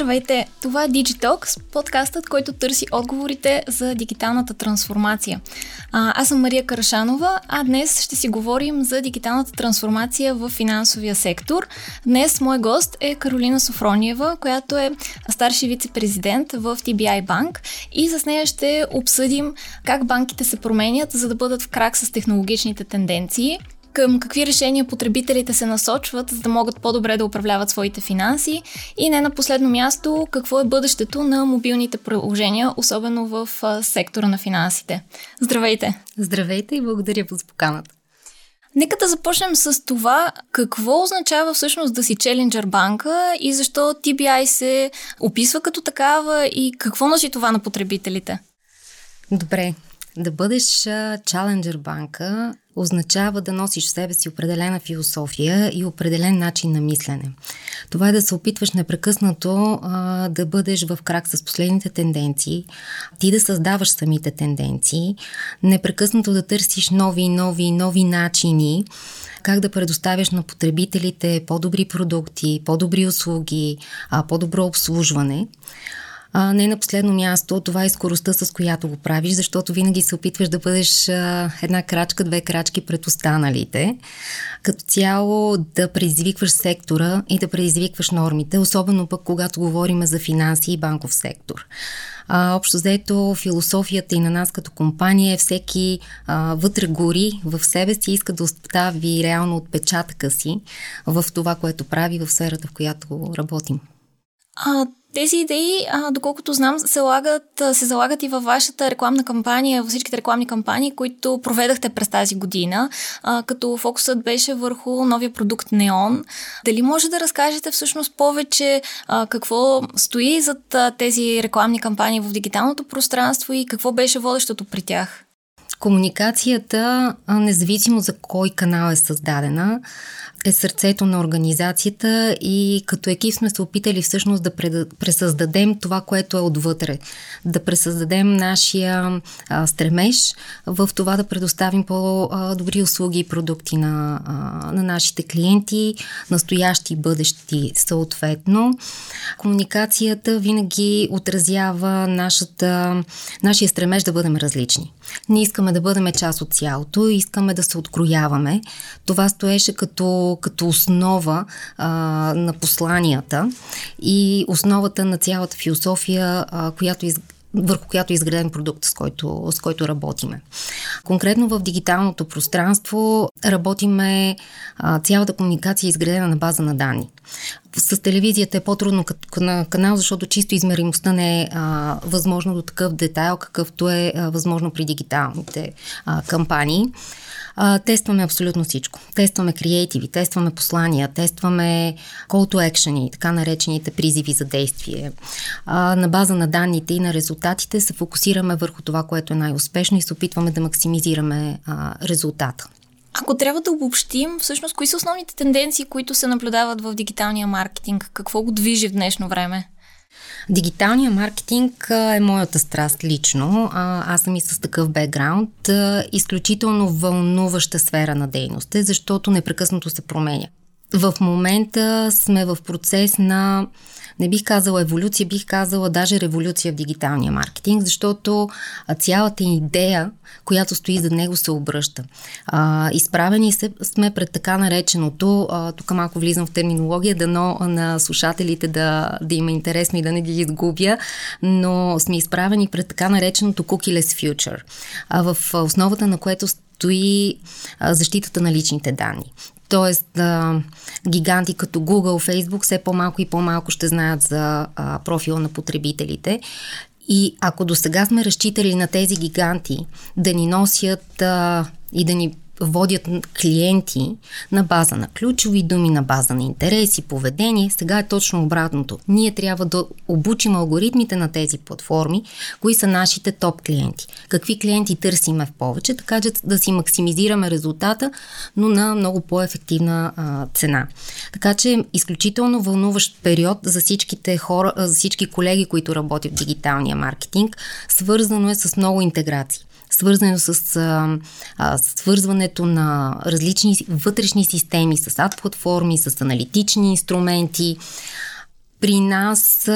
Здравейте! Това е Digitalks, подкастът, който търси отговорите за дигиталната трансформация. А, аз съм Мария Карашанова, а днес ще си говорим за дигиталната трансформация в финансовия сектор. Днес мой гост е Каролина Софрониева, която е старши вице-президент в TBI Банк и с нея ще обсъдим как банките се променят, за да бъдат в крак с технологичните тенденции – към какви решения потребителите се насочват, за да могат по-добре да управляват своите финанси и не на последно място, какво е бъдещето на мобилните приложения, особено в сектора на финансите. Здравейте! Здравейте и благодаря за поканата. Нека да започнем с това какво означава всъщност да си челенджер банка и защо TBI се описва като такава и какво носи това на потребителите? Добре, да бъдеш челенджер банка означава да носиш в себе си определена философия и определен начин на мислене. Това е да се опитваш непрекъснато а, да бъдеш в крак с последните тенденции, ти да създаваш самите тенденции, непрекъснато да търсиш нови, нови, нови начини как да предоставяш на потребителите по-добри продукти, по-добри услуги, а, по-добро обслужване. А, не на последно място, това е скоростта, с която го правиш, защото винаги се опитваш да бъдеш а, една крачка, две крачки пред останалите. Като цяло да предизвикваш сектора и да предизвикваш нормите, особено пък когато говорим за финанси и банков сектор. А, общо заето философията и на нас като компания е всеки а, вътре гори в себе си иска да остави реално отпечатъка си в това, което прави в сферата, в която работим. А, тези идеи, а, доколкото знам, се, лагат, се залагат и във вашата рекламна кампания, във всичките рекламни кампании, които проведахте през тази година, а, като фокусът беше върху новия продукт Неон. Дали може да разкажете всъщност повече а, какво стои зад а, тези рекламни кампании в дигиталното пространство и какво беше водещото при тях? Комуникацията, независимо за кой канал е създадена, е сърцето на организацията и като екип сме се опитали всъщност да пресъздадем това, което е отвътре. Да пресъздадем нашия а, стремеж в това да предоставим по-добри услуги и продукти на, а, на нашите клиенти, настоящи и бъдещи съответно. Комуникацията винаги отразява нашата, нашия стремеж да бъдем различни. Ние искаме да бъдем част от цялото, искаме да се открояваме. Това стоеше като като, основа а, на посланията и основата на цялата философия, а, която из, върху която е изграден продукт, с който, с който работиме. Конкретно в дигиталното пространство работиме цялата комуникация е изградена на база на данни. С телевизията е по-трудно на канал, защото чисто измеримостта не е а, възможно до такъв детайл, какъвто е а, възможно при дигиталните а, кампании. А, тестваме абсолютно всичко. Тестваме креативи, тестваме послания, тестваме call to action и така наречените призиви за действие. А, на база на данните и на резултатите се фокусираме върху това, което е най-успешно и се опитваме да максимизираме а, резултата. Ако трябва да обобщим, всъщност, кои са основните тенденции, които се наблюдават в дигиталния маркетинг? Какво го движи в днешно време? Дигиталният маркетинг е моята страст лично. Аз съм и с такъв бекграунд. Изключително вълнуваща сфера на дейност, е, защото непрекъснато се променя. В момента сме в процес на не бих казала еволюция, бих казала даже революция в дигиталния маркетинг, защото цялата идея, която стои за него, се обръща. А, изправени сме пред така нареченото, а, тук малко влизам в терминология, дано на слушателите да, да има интересно и да не ги изгубя, но сме изправени пред така нареченото cookieless future, а, в основата на което стои защитата на личните данни. Тоест, гиганти като Google, Facebook все по-малко и по-малко ще знаят за профила на потребителите. И ако до сега сме разчитали на тези гиганти да ни носят и да ни водят клиенти на база на ключови думи, на база на интереси, поведение. Сега е точно обратното. Ние трябва да обучим алгоритмите на тези платформи, кои са нашите топ клиенти. Какви клиенти търсиме в повече, така че да си максимизираме резултата, но на много по-ефективна а, цена. Така че изключително вълнуващ период за всичките хора, за всички колеги, които работят в дигиталния маркетинг. Свързано е с много интеграции свързано с а, а, свързването на различни вътрешни системи, с ад платформи, с аналитични инструменти. При нас,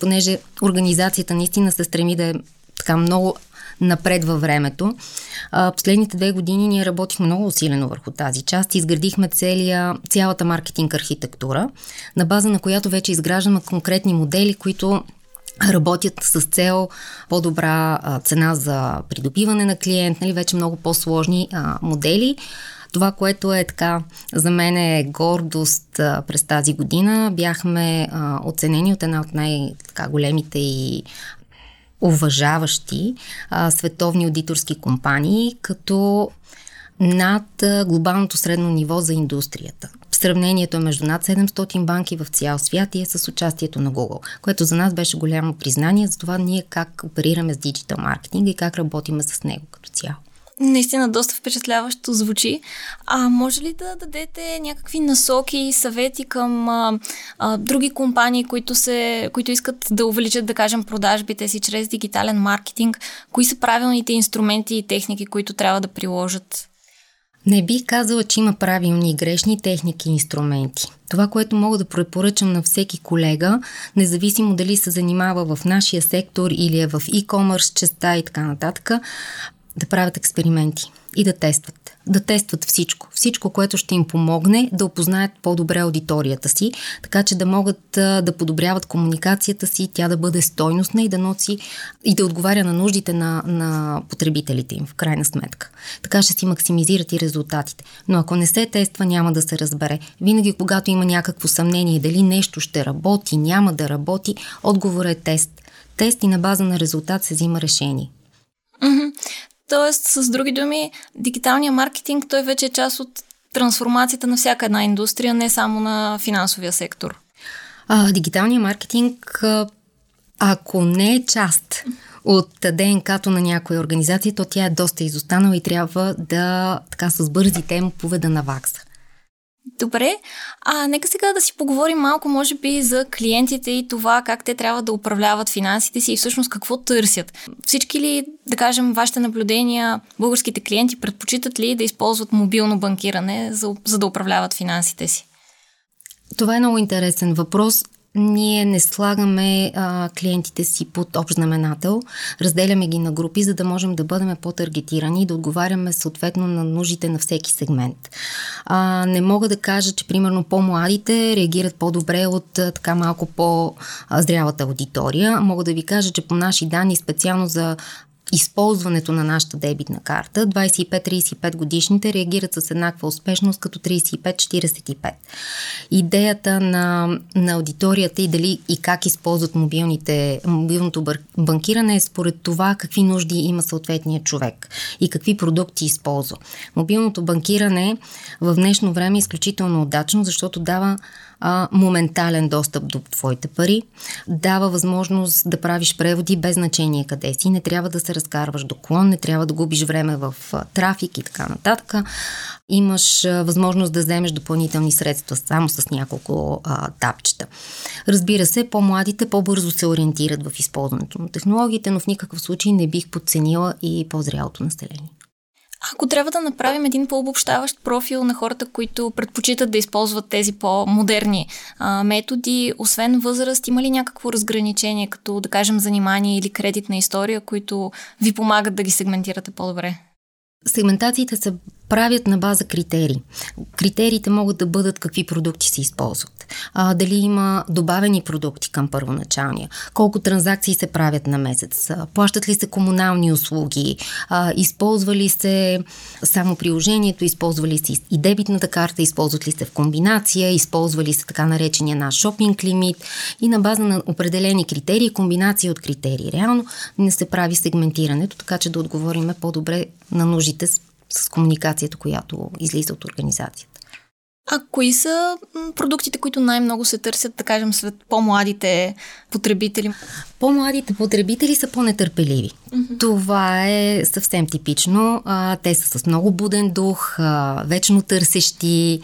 понеже организацията наистина се стреми да е така много напред във времето. А, последните две години ние работихме много усилено върху тази част. Изградихме целия, цялата маркетинг архитектура, на база на която вече изграждаме конкретни модели, които работят с цел по-добра цена за придобиване на клиент, нали, вече много по-сложни а, модели. Това, което е така за мен е гордост а, през тази година, бяхме а, оценени от една от най-големите и уважаващи а, световни аудиторски компании, като над глобалното средно ниво за индустрията. Сравнението е между над 700 банки в цял свят и е с участието на Google, което за нас беше голямо признание за това ние как оперираме с диджитал маркетинг и как работиме с него като цяло. Наистина доста впечатляващо звучи. А може ли да дадете някакви насоки и съвети към а, а, други компании, които, се, които искат да увеличат, да кажем, продажбите си чрез дигитален маркетинг? Кои са правилните инструменти и техники, които трябва да приложат? Не бих казала, че има правилни и грешни техники и инструменти. Това, което мога да препоръчам на всеки колега, независимо дали се занимава в нашия сектор или е в e-commerce частта и така нататък, да правят експерименти и да тестват. Да тестват всичко. Всичко, което ще им помогне да опознаят по-добре аудиторията си, така че да могат да подобряват комуникацията си, тя да бъде стойностна и да носи и да отговаря на нуждите на, на потребителите им, в крайна сметка. Така ще си максимизират и резултатите. Но ако не се тества, няма да се разбере. Винаги, когато има някакво съмнение дали нещо ще работи, няма да работи, отговорът е тест. Тест и на база на резултат се взима решение. Mm-hmm. Тоест, с други думи, дигиталният маркетинг, той вече е част от трансформацията на всяка една индустрия, не само на финансовия сектор. А, дигиталният маркетинг, ако не е част от ДНК-то на някоя организация, то тя е доста изостанала и трябва да така с бързи темпове да навакса. Добре, а нека сега да си поговорим малко, може би, за клиентите и това как те трябва да управляват финансите си и всъщност какво търсят. Всички ли, да кажем, вашите наблюдения, българските клиенти предпочитат ли да използват мобилно банкиране, за, за да управляват финансите си? Това е много интересен въпрос ние не слагаме а, клиентите си под общ знаменател, разделяме ги на групи, за да можем да бъдем по-таргетирани и да отговаряме съответно на нуждите на всеки сегмент. А, не мога да кажа, че примерно по-младите реагират по-добре от а, така малко по-зрялата аудитория. Мога да ви кажа, че по наши данни специално за използването на нашата дебитна карта, 25-35 годишните реагират с еднаква успешност като 35-45. Идеята на, на аудиторията и дали и как използват мобилните, мобилното банкиране е според това какви нужди има съответния човек и какви продукти използва. Мобилното банкиране в днешно време е изключително удачно, защото дава а, моментален достъп до твоите пари, дава възможност да правиш преводи без значение къде си, не трябва да се разкарваш до клон, не трябва да губиш време в а, трафик и така нататък. Имаш а, възможност да вземеш допълнителни средства само с няколко а, тапчета. Разбира се, по-младите по-бързо се ориентират в използването на технологиите, но в никакъв случай не бих подценила и по-зрялото население. Ако трябва да направим един по-обобщаващ профил на хората, които предпочитат да използват тези по-модерни а, методи, освен възраст, има ли някакво разграничение, като да кажем занимание или кредитна история, които ви помагат да ги сегментирате по-добре? Сегментациите са правят на база критерии. Критериите могат да бъдат какви продукти се използват, а, дали има добавени продукти към първоначалния, колко транзакции се правят на месец, плащат ли се комунални услуги, а, използва ли се само приложението, използва ли се и дебитната карта, използват ли се в комбинация, използва ли се така наречения наш шопинг лимит. И на база на определени критерии, комбинация от критерии. Реално не се прави сегментирането, така че да отговориме по-добре на нуждите с комуникацията, която излиза от организацията. А кои са продуктите, които най-много се търсят, да кажем, след по-младите потребители? По-младите потребители са по-нетърпеливи. Mm-hmm. Това е съвсем типично. А, те са с много буден дух, а, вечно търсещи.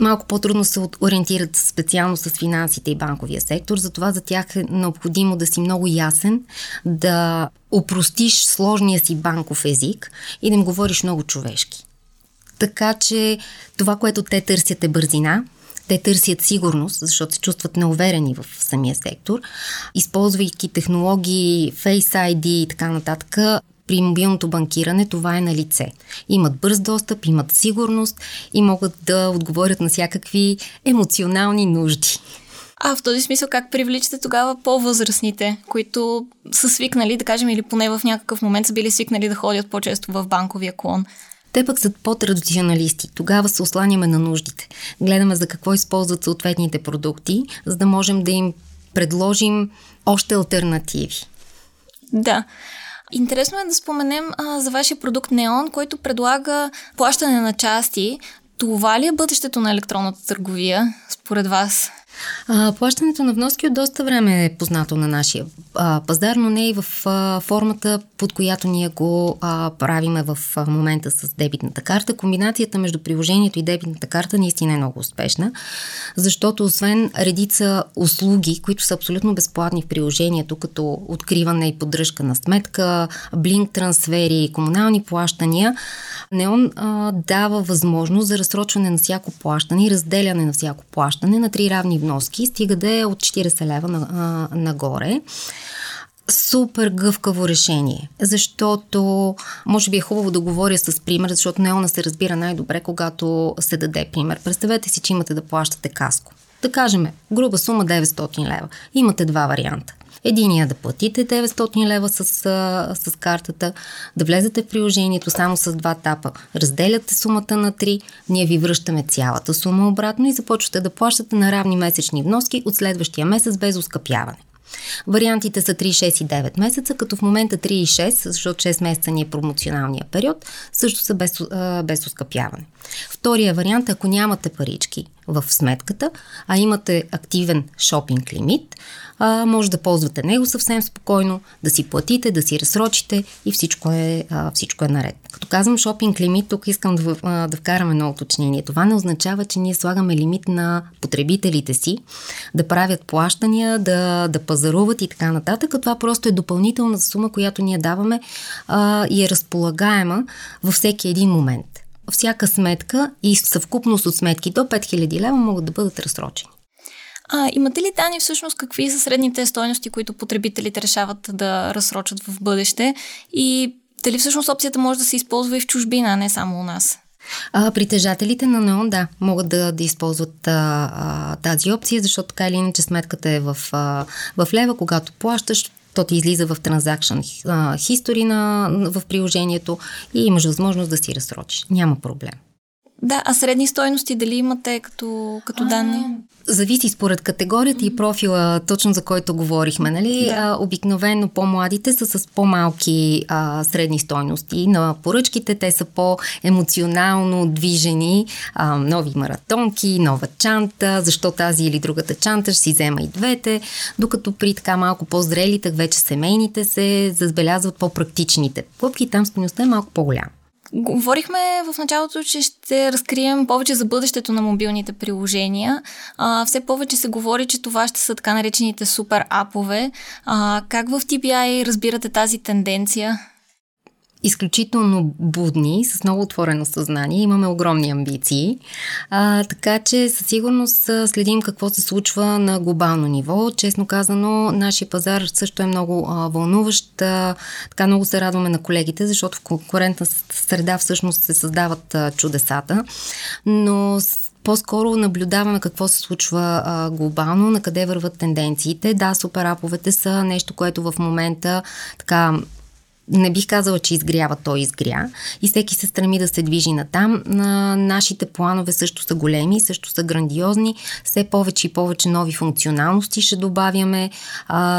Малко по-трудно се ориентират специално с финансите и банковия сектор, затова за тях е необходимо да си много ясен, да опростиш сложния си банков език и да им говориш много човешки. Така че това, което те търсят е бързина, те търсят сигурност, защото се чувстват неуверени в самия сектор, използвайки технологии, Face ID и така нататък, при мобилното банкиране това е на лице. Имат бърз достъп, имат сигурност и могат да отговорят на всякакви емоционални нужди. А в този смисъл как привличате тогава по-възрастните, които са свикнали, да кажем, или поне в някакъв момент са били свикнали да ходят по-често в банковия клон? Те пък са по-традиционалисти. Тогава се осланяме на нуждите. Гледаме за какво използват съответните продукти, за да можем да им предложим още альтернативи. Да. Интересно е да споменем а, за вашия продукт Неон, който предлага плащане на части. Това ли е бъдещето на електронната търговия, според вас? А, плащането на вноски от доста време е познато на нашия а, пазар, но не и в а, формата, под която ние го а, правиме в а, момента с дебитната карта. Комбинацията между приложението и дебитната карта наистина е много успешна, защото освен редица услуги, които са абсолютно безплатни в приложението, като откриване и поддръжка на сметка, блинк трансфери, комунални плащания, Неон а, дава възможност за разсрочване на всяко плащане и разделяне на всяко плащане на три равни вноски, стига да е от 40 лева на, а, нагоре супер гъвкаво решение, защото може би е хубаво да говоря с пример, защото неона се разбира най-добре, когато се даде пример. Представете си, че имате да плащате каско. Да кажем, груба сума 900 лева. Имате два варианта. Единия да платите 900 лева с, с картата, да влезете в приложението само с два тапа, разделяте сумата на 3, ние ви връщаме цялата сума обратно и започвате да плащате на равни месечни вноски от следващия месец без ускъпяване. Вариантите са 3, 6 и 9 месеца, като в момента 3 и 6, защото 6 месеца ни е промоционалния период, също са без, без ускъпяване. Втория вариант, ако нямате парички в сметката, а имате активен шопинг лимит, а, може да ползвате него съвсем спокойно, да си платите, да си разсрочите и всичко е, а, всичко е наред. Като казвам шопинг лимит, тук искам да, а, да вкараме едно уточнение. Това не означава, че ние слагаме лимит на потребителите си да правят плащания, да, да пазаруват и така нататък. Това просто е допълнителна сума, която ние даваме а, и е разполагаема във всеки един момент всяка сметка и съвкупност от сметки до 5000 лева могат да бъдат разсрочени. А, имате ли данни всъщност какви са средните стоености, които потребителите решават да разсрочат в бъдеще и дали всъщност опцията може да се използва и в чужбина, а не само у нас? А, притежателите на неон, да, могат да, да използват а, а, тази опция, защото така или иначе сметката е в, а, в лева, когато плащаш, то ти излиза в транзакшн history на, в приложението и имаш възможност да си разсрочиш. Няма проблем. Да, а средни стойности дали имате като, като данни? Зависи според категорията и профила, точно за който говорихме. Нали? Да. А, обикновено по-младите са с по-малки а, средни стойности. На поръчките те са по-емоционално движени. А, нови маратонки, нова чанта, защо тази или другата чанта, ще си взема и двете. Докато при така малко по-зрелите, вече семейните се забелязват по-практичните покупки. Там стойността е малко по-голяма. Говорихме в началото, че ще разкрием повече за бъдещето на мобилните приложения. А, все повече се говори, че това ще са така наречените супер апове. А, как в TBI разбирате тази тенденция? Изключително будни, с много отворено съзнание, имаме огромни амбиции, а, така че със сигурност следим какво се случва на глобално ниво. Честно казано, нашия пазар също е много а, вълнуващ. А, така много се радваме на колегите, защото в конкурентна среда всъщност се създават а, чудесата, но по-скоро наблюдаваме какво се случва а, глобално, на къде върват тенденциите. Да, супераповете са нещо, което в момента така не бих казала, че изгрява, той изгря и всеки се стреми да се движи. На нашите планове също са големи, също са грандиозни. Все повече и повече нови функционалности ще добавяме,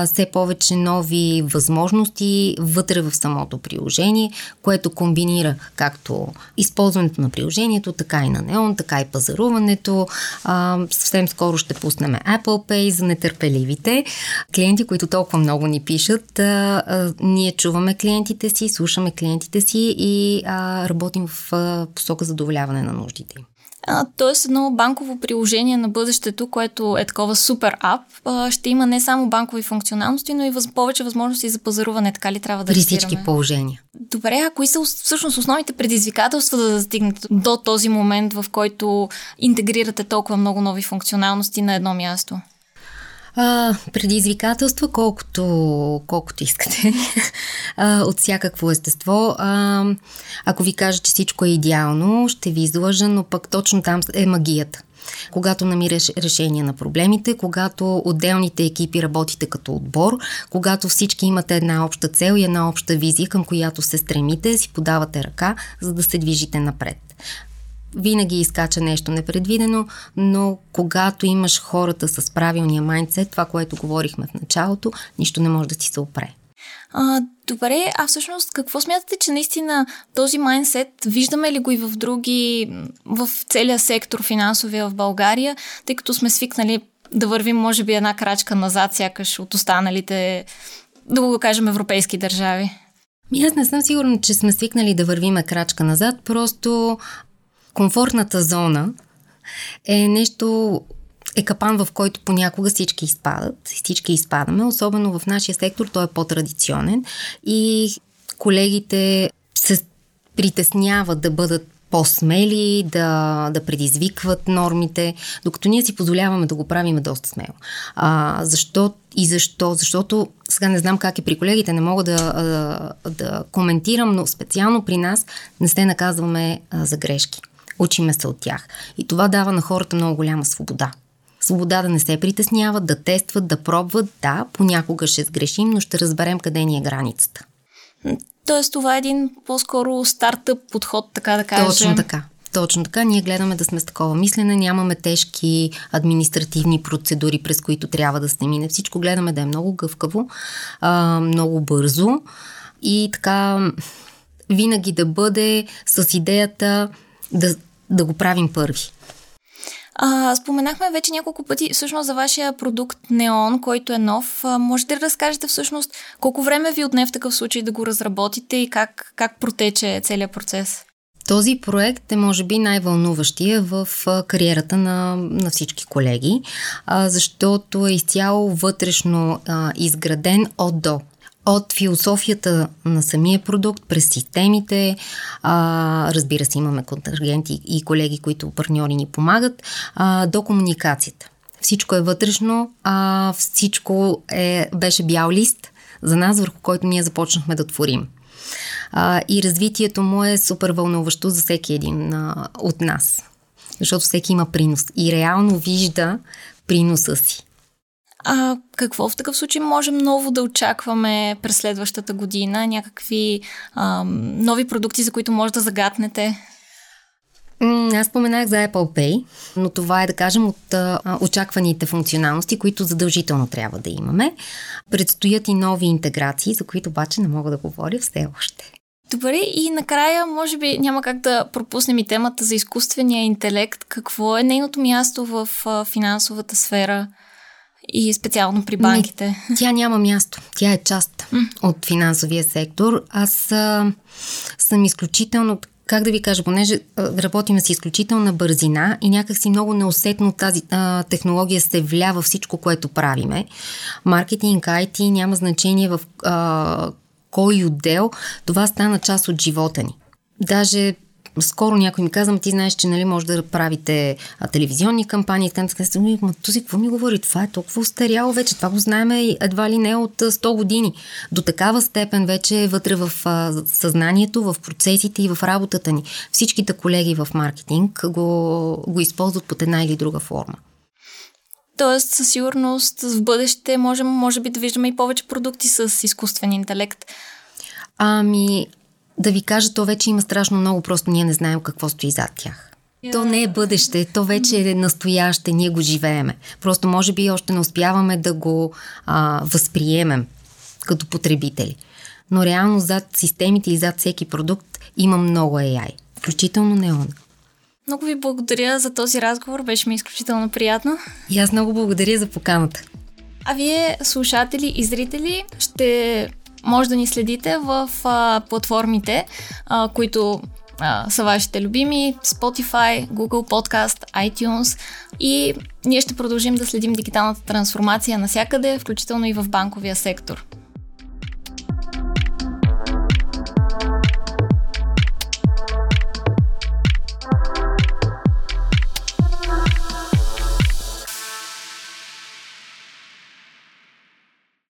все повече нови възможности вътре в самото приложение, което комбинира както използването на приложението, така и на Неон, така и пазаруването. Съвсем скоро ще пуснем Apple Pay за нетърпеливите клиенти, които толкова много ни пишат. Ние чуваме клиенти клиентите си, слушаме клиентите си и а, работим в а, посока задоволяване на нуждите им. Тоест едно банково приложение на бъдещето, което е такова супер ап, ще има не само банкови функционалности, но и въз, повече възможности за пазаруване. Така ли трябва да При всички положения. Добре, а кои са всъщност основните предизвикателства да достигнете до този момент, в който интегрирате толкова много нови функционалности на едно място? А, предизвикателства, колкото, колкото искате, а, от всякакво естество. А, ако ви кажа, че всичко е идеално, ще ви излъжа, но пък точно там е магията. Когато намираш решение на проблемите, когато отделните екипи работите като отбор, когато всички имате една обща цел и една обща визия, към която се стремите, си подавате ръка, за да се движите напред винаги изкача нещо непредвидено, но когато имаш хората с правилния майндсет, това, което говорихме в началото, нищо не може да ти се опре. А, добре, а всъщност какво смятате, че наистина този майндсет, виждаме ли го и в други, в целия сектор финансовия в България, тъй като сме свикнали да вървим, може би, една крачка назад, сякаш от останалите, да го кажем, европейски държави? Ми аз не съм сигурна, че сме свикнали да вървиме крачка назад, просто комфортната зона е нещо, е капан, в който понякога всички изпадат, всички изпадаме, особено в нашия сектор, той е по-традиционен и колегите се притесняват да бъдат по-смели, да, да предизвикват нормите, докато ние си позволяваме да го правим доста смело. А, защо и защо? Защото сега не знам как е при колегите, не мога да, да, да коментирам, но специално при нас не се наказваме а, за грешки. Учиме се от тях. И това дава на хората много голяма свобода. Свобода да не се притесняват, да тестват, да пробват. Да, понякога ще сгрешим, но ще разберем къде ни е границата. Тоест, това е един по-скоро стартъп подход, така да кажем. Точно така. Точно така, ние гледаме да сме с такова мислене, нямаме тежки административни процедури, през които трябва да се мине. Всичко гледаме да е много гъвкаво, а, много бързо и така винаги да бъде с идеята да да го правим първи. А, споменахме вече няколко пъти всъщност за вашия продукт Неон, който е нов. А, можете да разкажете всъщност колко време ви отне в такъв случай да го разработите и как, как протече целият процес? Този проект е може би най-вълнуващия в кариерата на, на всички колеги, а, защото е изцяло вътрешно а, изграден от до от философията на самия продукт, през системите, а, разбира се, имаме контрагенти и колеги, които партньори ни помагат, а, до комуникацията. Всичко е вътрешно, а всичко е, беше бял лист за нас, върху който ние започнахме да творим. А, и развитието му е супер вълнуващо за всеки един а, от нас, защото всеки има принос и реално вижда приноса си. А какво в такъв случай можем ново да очакваме през следващата година? Някакви а, нови продукти, за които може да загатнете? Аз споменах за Apple Pay, но това е да кажем от а, очакваните функционалности, които задължително трябва да имаме. Предстоят и нови интеграции, за които обаче не мога да говоря все още. Добре, и накрая, може би няма как да пропуснем и темата за изкуствения интелект. Какво е нейното място в а, финансовата сфера? И специално при банките? Не, тя няма място. Тя е част mm. от финансовия сектор. Аз а, съм изключително как да ви кажа, понеже работим с изключителна бързина и някакси много неусетно тази а, технология се влява всичко, което правиме. Маркетинг, IT няма значение в а, кой отдел, това стана част от живота ни. Даже скоро някой ми каза, ти знаеш, че нали, може да правите а, телевизионни кампании, така нататък. Ма си какво ми говори? Това е толкова устаряло вече. Това го знаем едва ли не от 100 години. До такава степен вече е вътре в а, съзнанието, в процесите и в работата ни. Всичките колеги в маркетинг го, го използват под една или друга форма. Тоест, със сигурност в бъдеще можем, може би, да виждаме и повече продукти с изкуствен интелект. Ами, да ви кажа, то вече има страшно много, просто ние не знаем какво стои зад тях. То не е бъдеще, то вече е настояще, ние го живееме. Просто може би още не успяваме да го а, възприемем като потребители. Но реално зад системите и зад всеки продукт има много AI, включително неон. Много ви благодаря за този разговор, беше ми изключително приятно. И аз много благодаря за поканата. А вие, слушатели и зрители, ще може да ни следите в а, платформите, а, които а, са вашите любими. Spotify, Google Podcast, iTunes и ние ще продължим да следим дигиталната трансформация насякъде, включително и в банковия сектор.